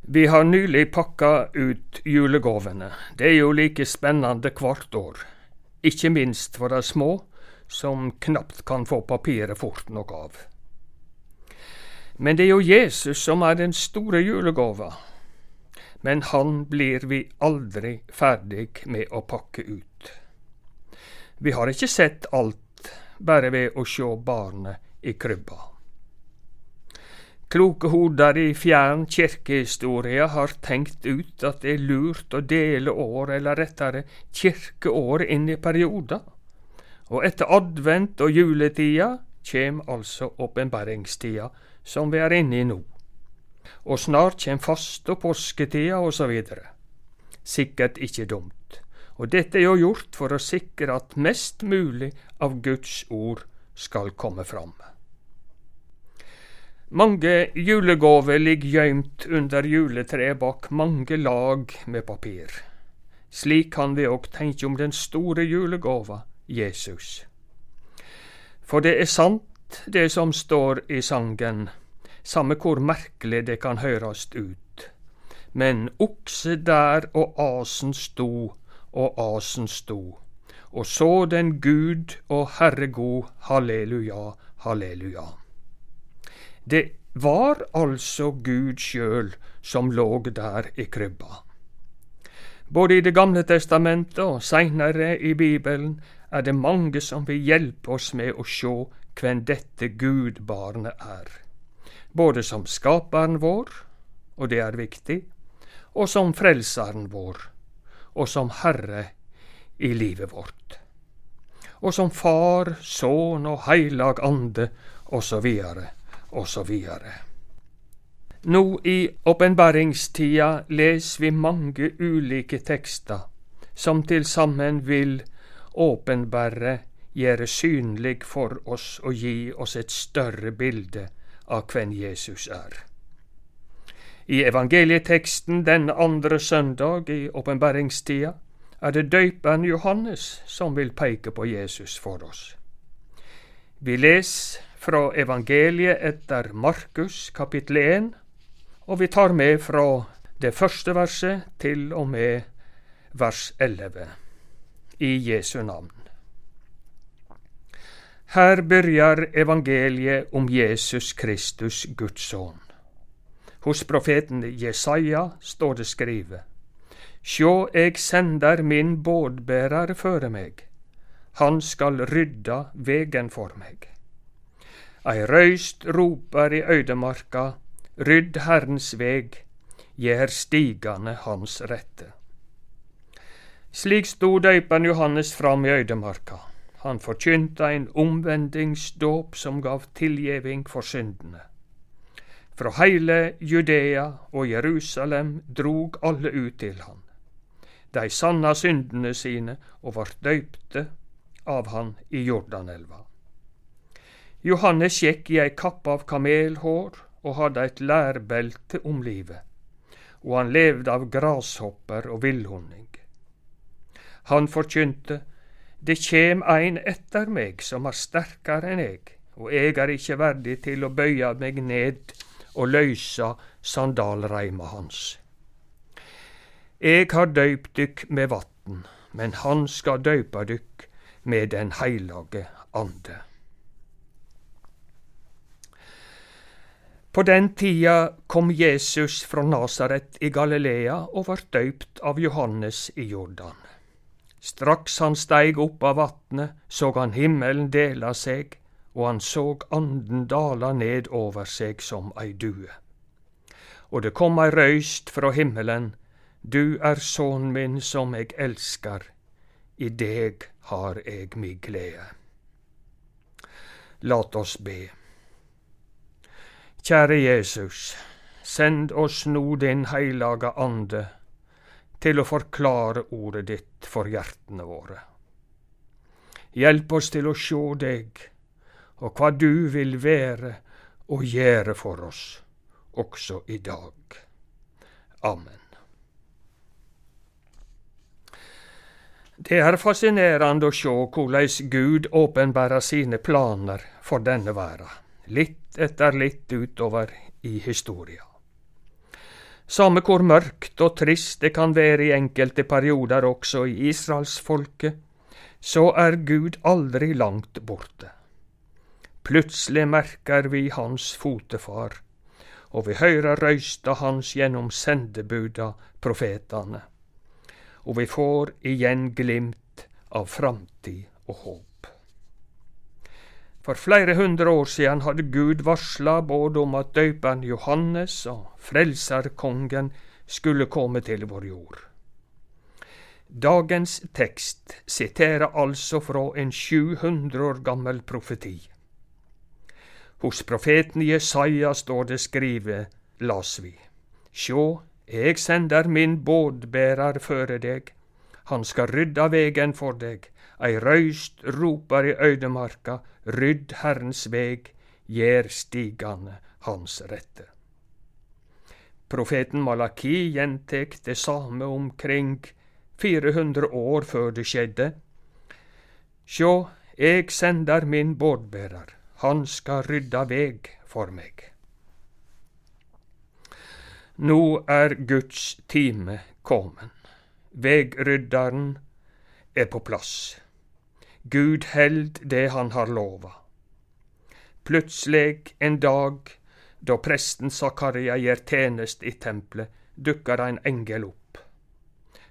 Vi har nylig pakka ut julegavene. Det er jo like spennende hvert år. Ikke minst for de små, som knapt kan få papiret fort nok av. Men det er jo Jesus som er den store julegava. Men han blir vi aldri ferdig med å pakke ut. Vi har ikke sett alt bare ved å sjå barnet i krybba. Kloke hoder i fjern kirkehistorie har tenkt ut at det er lurt å dele år, eller rettere kirkeår, inn i perioder. Og etter advent og juletida kjem altså åpenbaringstida, som vi er inne i nå. Og snart kjem faste- og påsketida, osv. Sikkert ikke dumt. Og dette er jo gjort for å sikre at mest mulig av Guds ord skal komme fram. Mange julegaver ligger gøymt under juletreet bak mange lag med papir. Slik kan vi òg tenke om den store julegåva, Jesus. For det er sant, det som står i sangen, samme hvor merkelig det kan høres ut. Men okse der og asen sto, og asen sto, og så den Gud og Herre god, halleluja, halleluja. Det var altså Gud sjøl som låg der i krybba. Både i Det gamle testamentet og seinere i Bibelen er det mange som vil hjelpe oss med å sjå hvem dette Gudbarnet er. Både som skaperen vår, og det er viktig, og som frelseren vår, og som Herre i livet vårt. Og som Far, Sønn og Heilag Ande, osv osv. Nå i åpenbaringstida leser vi mange ulike tekster som til sammen vil åpenbære, gjøre synlig for oss og gi oss et større bilde av hvem Jesus er. I evangelieteksten den andre søndag i åpenbaringstida er det døyperen Johannes som vil peke på Jesus for oss. Vi leser fra evangeliet etter Markus kapittel 1, og vi tar med fra det første verset til og med vers 11, i Jesu navn. Her begynner evangeliet om Jesus Kristus, Guds sønn. Hos profeten Jesaja står det skrevet. Sjå, eg sender min bådbærer føre meg. Han skal rydda vegen for meg. Ei røyst roper i øydemarka, rydd Herrens veg, gjer stigane hans rette. Slik sto døyperen Johannes fram i øydemarka. Han forkynte ein omvendingsdåp som gav tilgjeving for syndene. Fra heile Judea og Jerusalem drog alle ut til han. De sanna syndene sine og vart døypte av han i Jordanelva. Johannes gikk i ei kappe av kamelhår og hadde et lærbelte om livet, og han levde av grashopper og villhonning. Han forkynte, Det kjem ein etter meg som er sterkere enn eg, og eg er ikkje verdig til å bøye meg ned og løyse sandalreima hans. Eg har døypt dykk med vatn, men han skal døypa dykk med Den heilage ande. På den tida kom Jesus fra Nasaret i Galilea og vart døypt av Johannes i Jordan. Straks han steig opp av vatnet, såg han himmelen dela seg, og han såg anden dala ned over seg som ei due. Og det kom ei røyst fra himmelen, Du er sønnen min som eg elskar, i deg har eg mi glede. Lat oss be. Kjære Jesus, send oss nå Din heilaga Ande til å forklare ordet ditt for hjertene våre. Hjelp oss til å sjå deg og hva du vil være og gjøre for oss, også i dag. Amen. Det er fascinerende å sjå korleis Gud åpenbærer sine planer for denne verda litt etter litt utover i historia. Samme hvor mørkt og trist det kan være i enkelte perioder også i israelsfolket, så er Gud aldri langt borte. Plutselig merker vi hans fotefar, og vi hører røysta hans gjennom sendebuda, profetene, og vi får igjen glimt av framtid og håp. For flere hundre år siden hadde Gud varsla både om at døperen Johannes og frelserkongen skulle komme til vår jord. Dagens tekst siterer altså fra en 700 år gammel profeti. Hos profeten Jesaja står det skrevet, las vi. Sjå, eg sender min bådbærer føre deg, han skal rydda vegen for deg, ei røyst roper i øydemarka, rydd Herrens veg, gjer stigane hans rette. Profeten Malaki gjentek det samme omkring 400 år før det skjedde. Sjå, eg sender min bådbærer, han skal rydda veg for meg. Nå er Guds time kommen. Vegrydderen er på plass. Gud held det han har lova. Plutselig en dag, da presten Zakaria gjer tjenest i tempelet, dukker ein engel opp.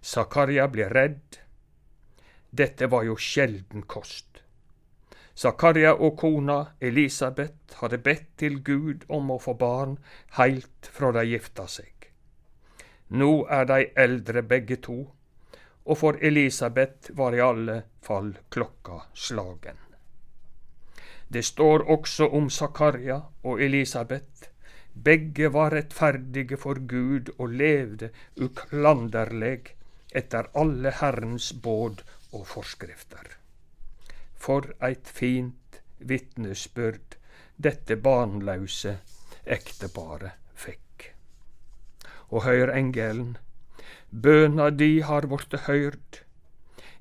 Zakaria blir redd. Dette var jo sjelden kost. Zakaria og kona Elisabeth hadde bedt til Gud om å få barn heilt fra de gifta seg. Nå er de eldre begge to, og for Elisabeth var i alle fall klokka slagen. Det står også om Zakaria og Elisabeth. Begge var rettferdige for Gud og levde uklanderleg etter alle Herrens båd og forskrifter. For eit fint vitnesbyrd dette barnlause ekteparet fikk. Og hør engelen, Bøna di har vorte høyrd.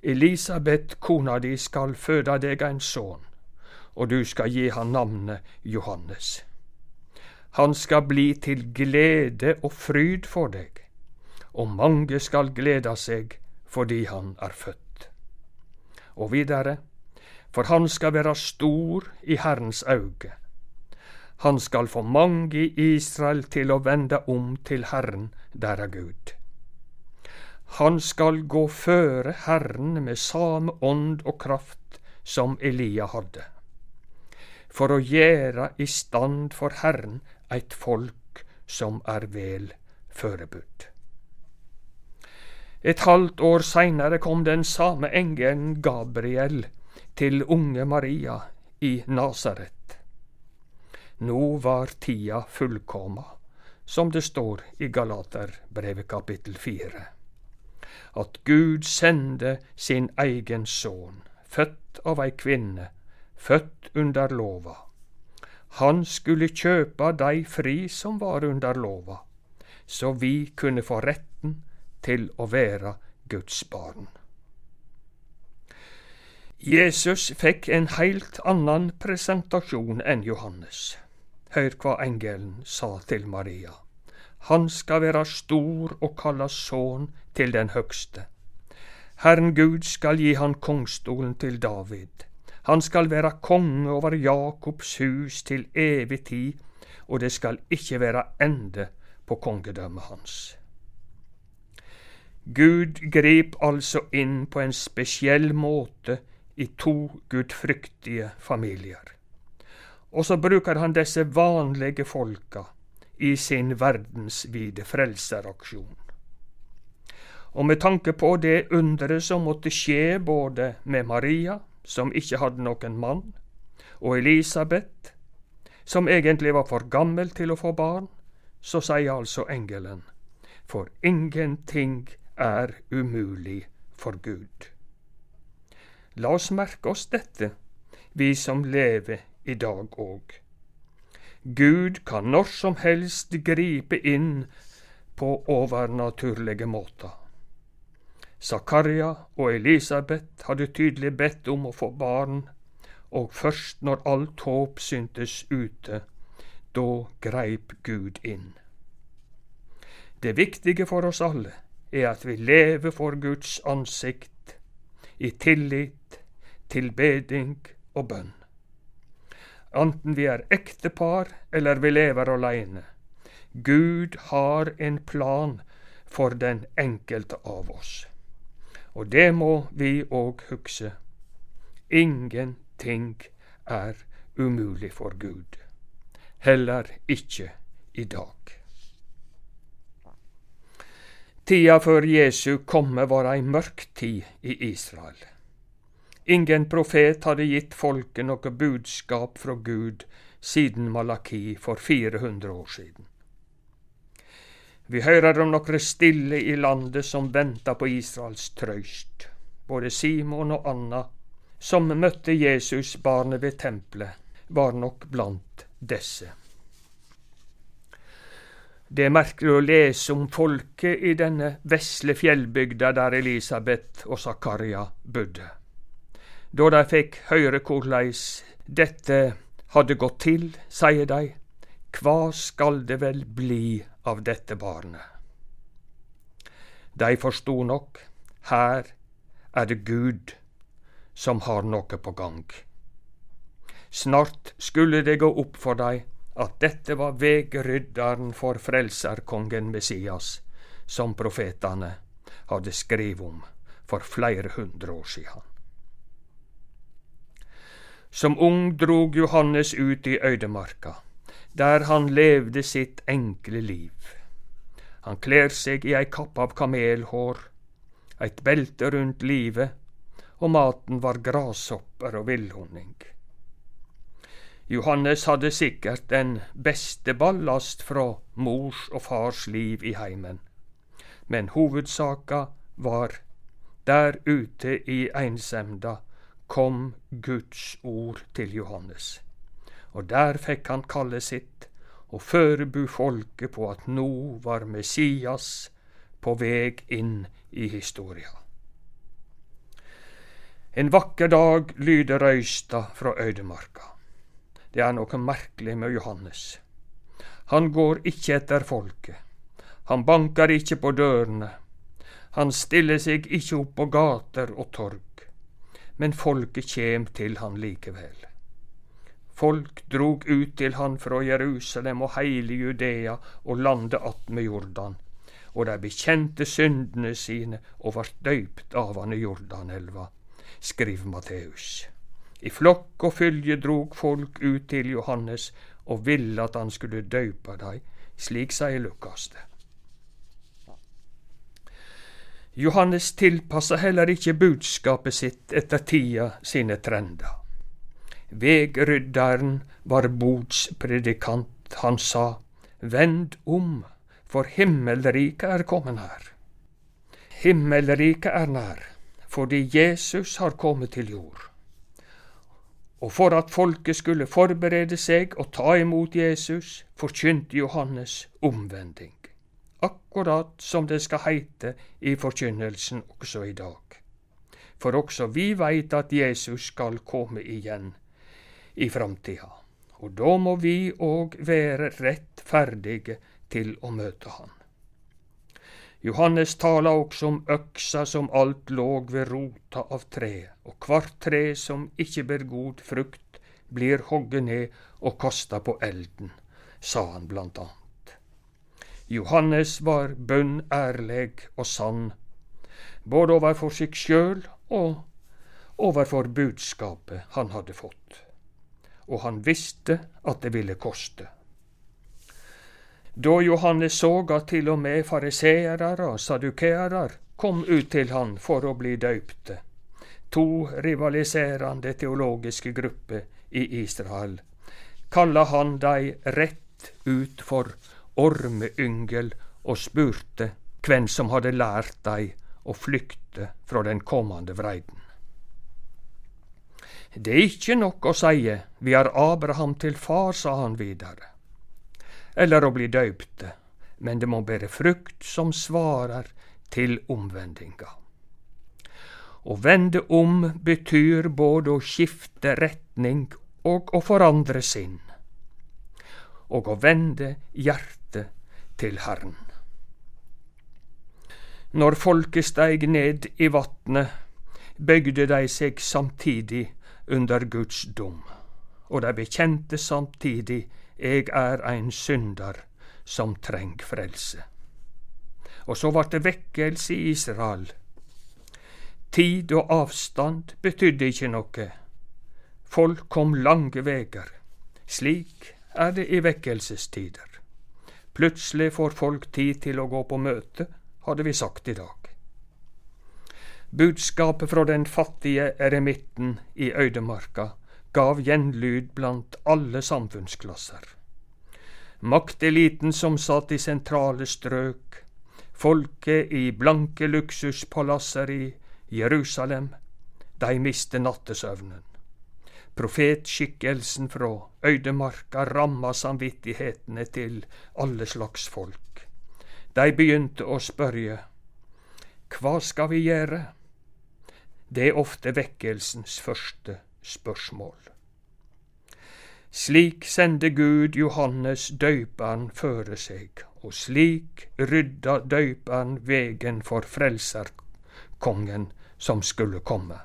Elisabeth, kona di, skal føda deg ein sønn, og du skal gi han navnet Johannes. Han skal bli til glede og fryd for deg, og mange skal glede seg fordi han er født. Og videre, for han skal være stor i Herrens auge. Han skal få mange i Israel til å vende om til Herren, der er Gud. Han skal gå føre Herren med same ånd og kraft som Elia hadde, for å gjera i stand for Herren eit folk som er vel førebudd. Et halvt år seinere kom den same engelen Gabriel til unge Maria i Nasaret. Nå var tida fullkomma, som det står i Galaterbrevet kapittel fire at Gud sende sin egen sønn, født av ei kvinne, født under lova. Han skulle kjøpa dei fri som var under lova, så vi kunne få retten til å være Guds barn. Jesus fikk en heilt annan presentasjon enn Johannes. Hør hva engelen sa til Maria. Han skal være stor og kalles sønn til den høgste. Herren Gud skal gi han kongstolen til David. Han skal være konge over Jakobs hus til evig tid, og det skal ikke være ende på kongedømmet hans. Gud grep altså inn på en spesiell måte i to gudfryktige familier. Og så bruker han disse vanlige folka i sin verdensvide frelseraksjon. Og med tanke på det underet som måtte skje både med Maria, som ikke hadde noen mann, og Elisabeth, som egentlig var for gammel til å få barn, så sier altså engelen, for ingenting er umulig for Gud. La oss merke oss dette, vi som lever i dag òg. Gud kan når som helst gripe inn på overnaturlige måter. Zakaria og Elisabeth hadde tydelig bedt om å få barn, og først når alt håp syntes ute, da greip Gud inn. Det viktige for oss alle er at vi lever for Guds ansikt i tillit, tilbeding og bønn. Enten vi er ektepar eller vi lever alene. Gud har en plan for den enkelte av oss. Og det må vi òg huske. Ingenting er umulig for Gud. Heller ikke i dag. Tida før Jesu komme var ei mørk tid i Israel. Ingen profet hadde gitt folket noe budskap fra Gud siden Malaki for 400 år siden. Vi hører om nokre stille i landet som venta på Israels trøyst. Både Simon og Anna, som møtte Jesus barnet ved tempelet, var nok blant disse. Det er merkelig å lese om folket i denne vesle fjellbygda der Elisabeth og Zakaria bodde. Da de fikk høre korleis dette hadde gått til, sier de, hva skal det vel bli av dette barnet. De forsto nok, her er det Gud som har noe på gang. Snart skulle det gå opp for dei at dette var vegrydderen for frelserkongen Messias, som profetene hadde skrevet om for flere hundre år siden. Som ung drog Johannes ut i øydemarka der han levde sitt enkle liv. Han kler seg i ei kappe av kamelhår, eit belte rundt livet, og maten var grashopper og villhonning. Johannes hadde sikkert den beste ballast fra mors og fars liv i heimen, men hovedsaka var der ute i einsemda kom Guds ord til Johannes og der fikk han kallet sitt og førebu folket på at nå var Messias på veg inn i historia. En vakker dag lyder røysta fra øydemarka. Det er noe merkelig med Johannes. Han går ikke etter folket. Han banker ikke på dørene. Han stiller seg ikke opp på gater og torg. Men folket kjem til han likevel. Folk drog ut til han fra Jerusalem og heile Judea og landet attmed Jordan, og de bekjente syndene sine og vart døypt av han i Jordanelva, skriver Matteus. I flokk og fylje drog folk ut til Johannes og ville at han skulle døype dei, slik sier Lukas det. Johannes tilpassa heller ikke budskapet sitt etter tida sine trender. Vegrydderen var bodspredikant. Han sa, Vend om, for himmelriket er kommet nær. Himmelriket er nær, fordi Jesus har kommet til jord. Og for at folket skulle forberede seg og ta imot Jesus, forkynte Johannes omvending. Akkurat som det skal heite i forkynnelsen også i dag. For også vi veit at Jesus skal komme igjen i framtida. Og da må vi òg være rettferdige til å møte Han. Johannes taler også om øksa som alt låg ved rota av treet, og hvert tre som ikke ber god frukt, blir hogget ned og kasta på elden, sa han blant annet. Johannes var bønn ærleg og sann, både overfor seg sjøl og overfor budskapet han hadde fått og han visste at det ville koste. Da Johannes så at til og med fariseere og sadukeere kom ut til han for å bli døypte, to rivaliserende teologiske grupper i Israel, kalla han dei rett ut for ormeyngel og spurte hvem som hadde lært dei å flykte fra den kommende vreiden. Det er ikke nok å seie vi har Abraham til far, sa han videre, eller å bli døypte, men det må bære frukt som svarer til omvendinga. Å vende om betyr både å skifte retning og å forandre sinn, og å vende hjertet til Herren. Når folket steig ned i vatnet, bygde de seg samtidig under Guds dom, og de bekjente samtidig eg er ein synder som treng frelse. Og så vart det vekkelse i Israel. Tid og avstand betydde ikkje noe. Folk kom lange veger. Slik er det i vekkelsestider. Plutselig får folk tid til å gå på møte hadde vi sagt i dag. Budskapet fra den fattige eremitten i øydemarka gav gjenlyd blant alle samfunnsklasser. Makteliten som satt i sentrale strøk, folket i blanke luksuspalasser i Jerusalem, de miste nattesøvnen. Profetskikkelsen fra øydemarka ramma samvittighetene til alle slags folk. De begynte å spørje, Hva skal vi gjøre? Det er ofte vekkelsens første spørsmål. Slik sendte Gud Johannes døyperen føre seg, og slik rydda døyperen vegen for frelserkongen som skulle komme.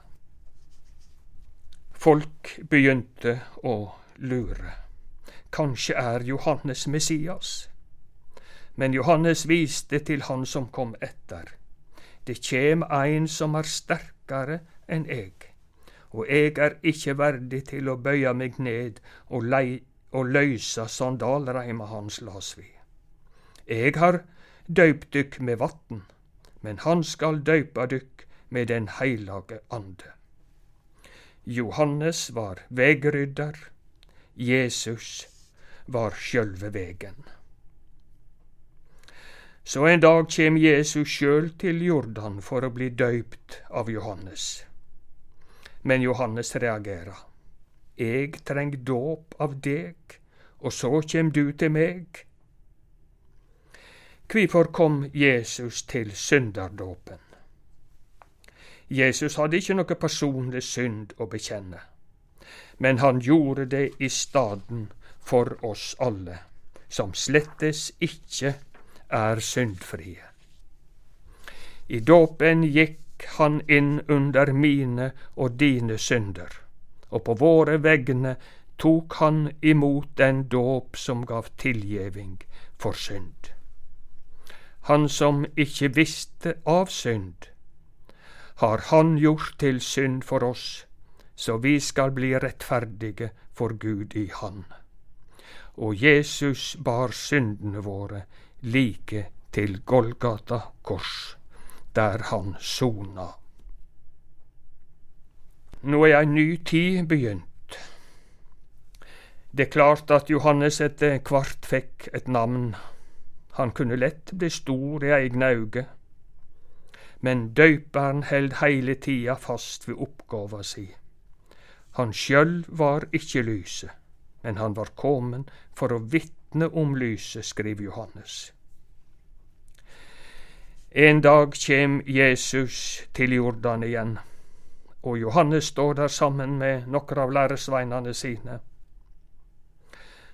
Folk begynte å lure. Kanskje er Johannes Messias? Men Johannes viste til han som kom etter. Det kjem ein som er sterkare enn eg, og eg er ikkje verdig til å bøye meg ned og, lei, og løysa sandalreima hans, las vi. Eg har døypt dykk med vatn, men han skal døype dykk med Den heilage ande. Johannes var vegrydder, Jesus var sjølve vegen. Så en dag kjem Jesus sjøl til Jordan for å bli døypt av Johannes. Men Johannes reagerer. Eg treng dåp av deg, og så kjem du til meg. Kvifor kom Jesus til synderdåpen? Jesus hadde ikke noe personlig synd å bekjenne, men han gjorde det i staden for oss alle, som slettes ikke er syndfrie. I dåpen gikk han inn under mine og dine synder, og på våre vegne tok han imot den dåp som gav tilgjeving for synd. Han som ikke visste av synd, har han gjort til synd for oss, så vi skal bli rettferdige for Gud i Han. Og Jesus bar syndene våre like til Golgata kors, der han sona. Nå er ei ny tid begynt. Det er klart at Johannes etter kvart fikk et navn. Han kunne lett bli stor i egne auge. Men døyperen held heile tida fast ved oppgåva si. Han sjøl var ikkje lyset, men han var kommen for å vitne vitne om lyset, skriver Johannes. En dag kjem Jesus til Jordan igjen, og Johannes står der sammen med noen av læresveinene sine.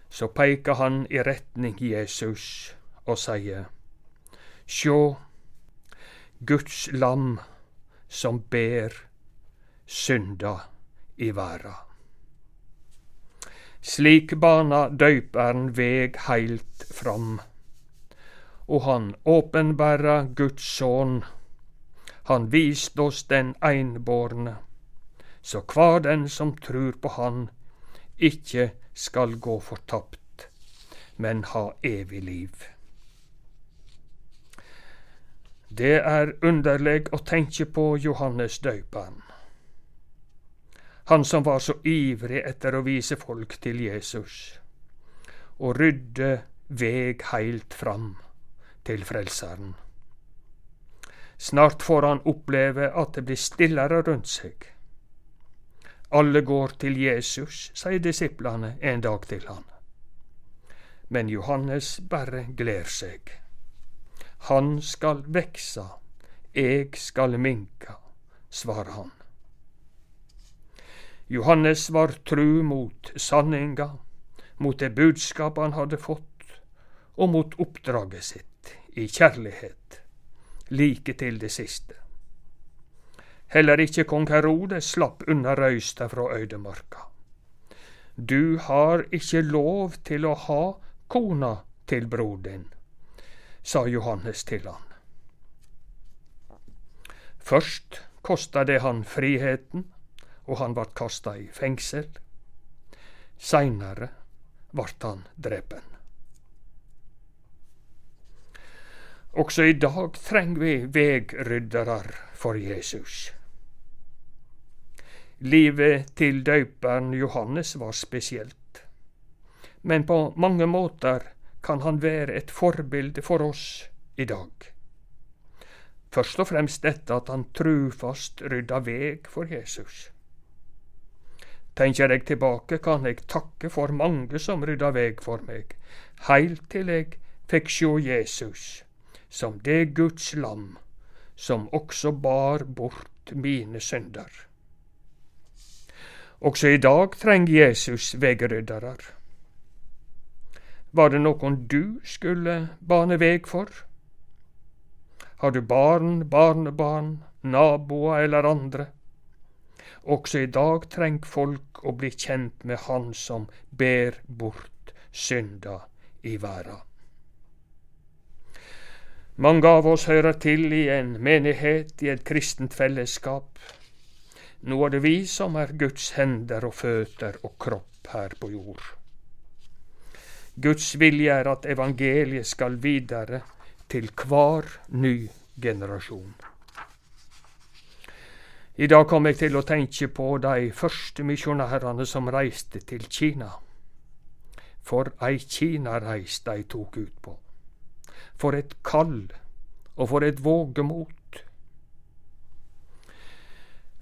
Så peker han i retning Jesus og sier, Sjå, Guds lam som ber synda i verda. Slik bana døyperen veg heilt fram, og han åpenbæra Guds sønn. Han viste oss den einbårne, så kvar den som trur på Han, ikkje skal gå fortapt, men ha evig liv. Det er underleg å tenke på Johannes døyperen han som var så ivrig etter å vise folk til Jesus, og rydde veg heilt fram til Frelseren. Snart får han oppleve at det blir stillere rundt seg. Alle går til Jesus, sier disiplene en dag til han. Men Johannes bare gler seg. Han skal veksa, eg skal minka, svarer han. Johannes var tru mot sanninga, mot det budskapet han hadde fått, og mot oppdraget sitt i kjærlighet. like til det siste. Heller ikke kong Herodes slapp unna røysta fra øydemarka. Du har ikke lov til å ha kona til bror din, sa Johannes til han. Først kosta det han friheten, og han vart kasta i fengsel. Seinare vart han drepen. Også i dag treng vi vegryddarar for Jesus. Livet til døyperen Johannes var spesielt, men på mange måter kan han være et forbilde for oss i dag. Først og fremst dette at han trufast rydda veg for Jesus. Tenker jeg tilbake, kan jeg takke for mange som rydda veg for meg, heilt til jeg fikk sjå Jesus som det Guds lam som også bar bort mine synder. Også i dag treng Jesus vegryddarar. Var det noen du skulle bane veg for? Har du barn, barnebarn, naboer eller andre? Også i dag trenger folk å bli kjent med Han som ber bort synda i verda. Mange av oss hører til i en menighet, i et kristent fellesskap. Nå er det vi som er Guds hender og føtter og kropp her på jord. Guds vilje er at evangeliet skal videre til hver ny generasjon. I dag kom jeg til å tenke på de første misjonærene som reiste til Kina. For ei Kina-reis de tok ut på. For et kall, og for et vågemot.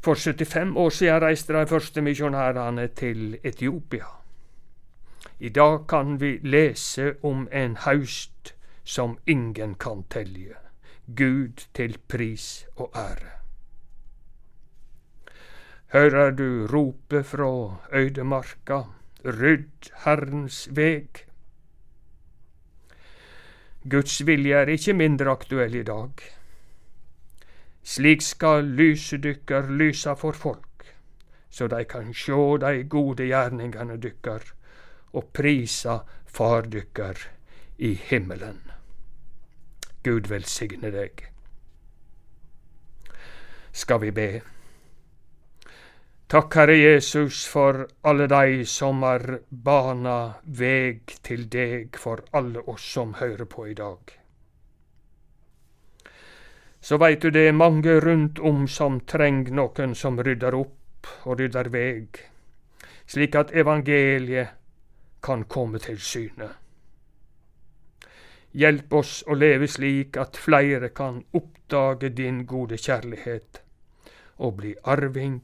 For 75 år siden reiste de første misjonærene til Etiopia. I dag kan vi lese om en haust som ingen kan telje. Gud til pris og ære høyrer du rope fra øydemarka, rydd Herrens veg. Guds vilje er ikke mindre aktuell i dag. Slik skal lyset dykkar lysa for folk, så de kan sjå de gode gjerningane dykkar og prisa Far dykkar i himmelen. Gud velsigne deg. Skal vi be? Takk, Herre Jesus, for alle de som har bana veg til deg for alle oss som hører på i dag. Så veit du det er mange rundt om som treng noen som rydder opp og rydder veg, slik at evangeliet kan komme til syne. Hjelp oss å leve slik at flere kan oppdage din gode kjærlighet og bli arving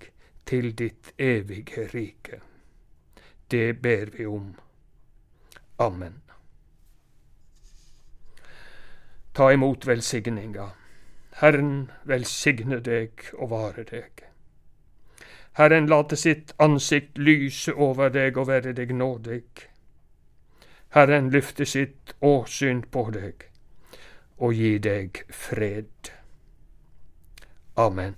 til ditt evige rike. Det ber vi om. Amen. Ta imot velsigninga. Herren velsigne deg og vare deg. Herren late sitt ansikt lyse over deg og være deg nådig. Herren løfte sitt åsyn på deg og gi deg fred. Amen.